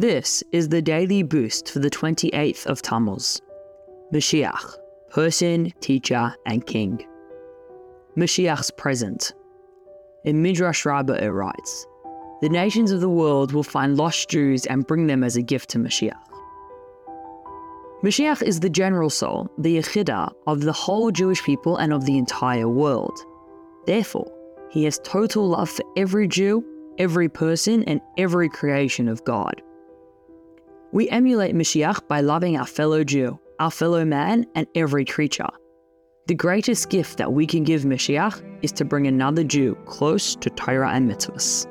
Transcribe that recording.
This is the daily boost for the 28th of Tammuz. Mashiach, person, teacher, and king. Mashiach's present. In Midrash Rabbah it writes, The nations of the world will find lost Jews and bring them as a gift to Mashiach. Mashiach is the general soul, the Yechidah, of the whole Jewish people and of the entire world. Therefore, he has total love for every Jew, every person, and every creation of God. We emulate Mashiach by loving our fellow Jew, our fellow man, and every creature. The greatest gift that we can give Mashiach is to bring another Jew close to Torah and mitzvahs.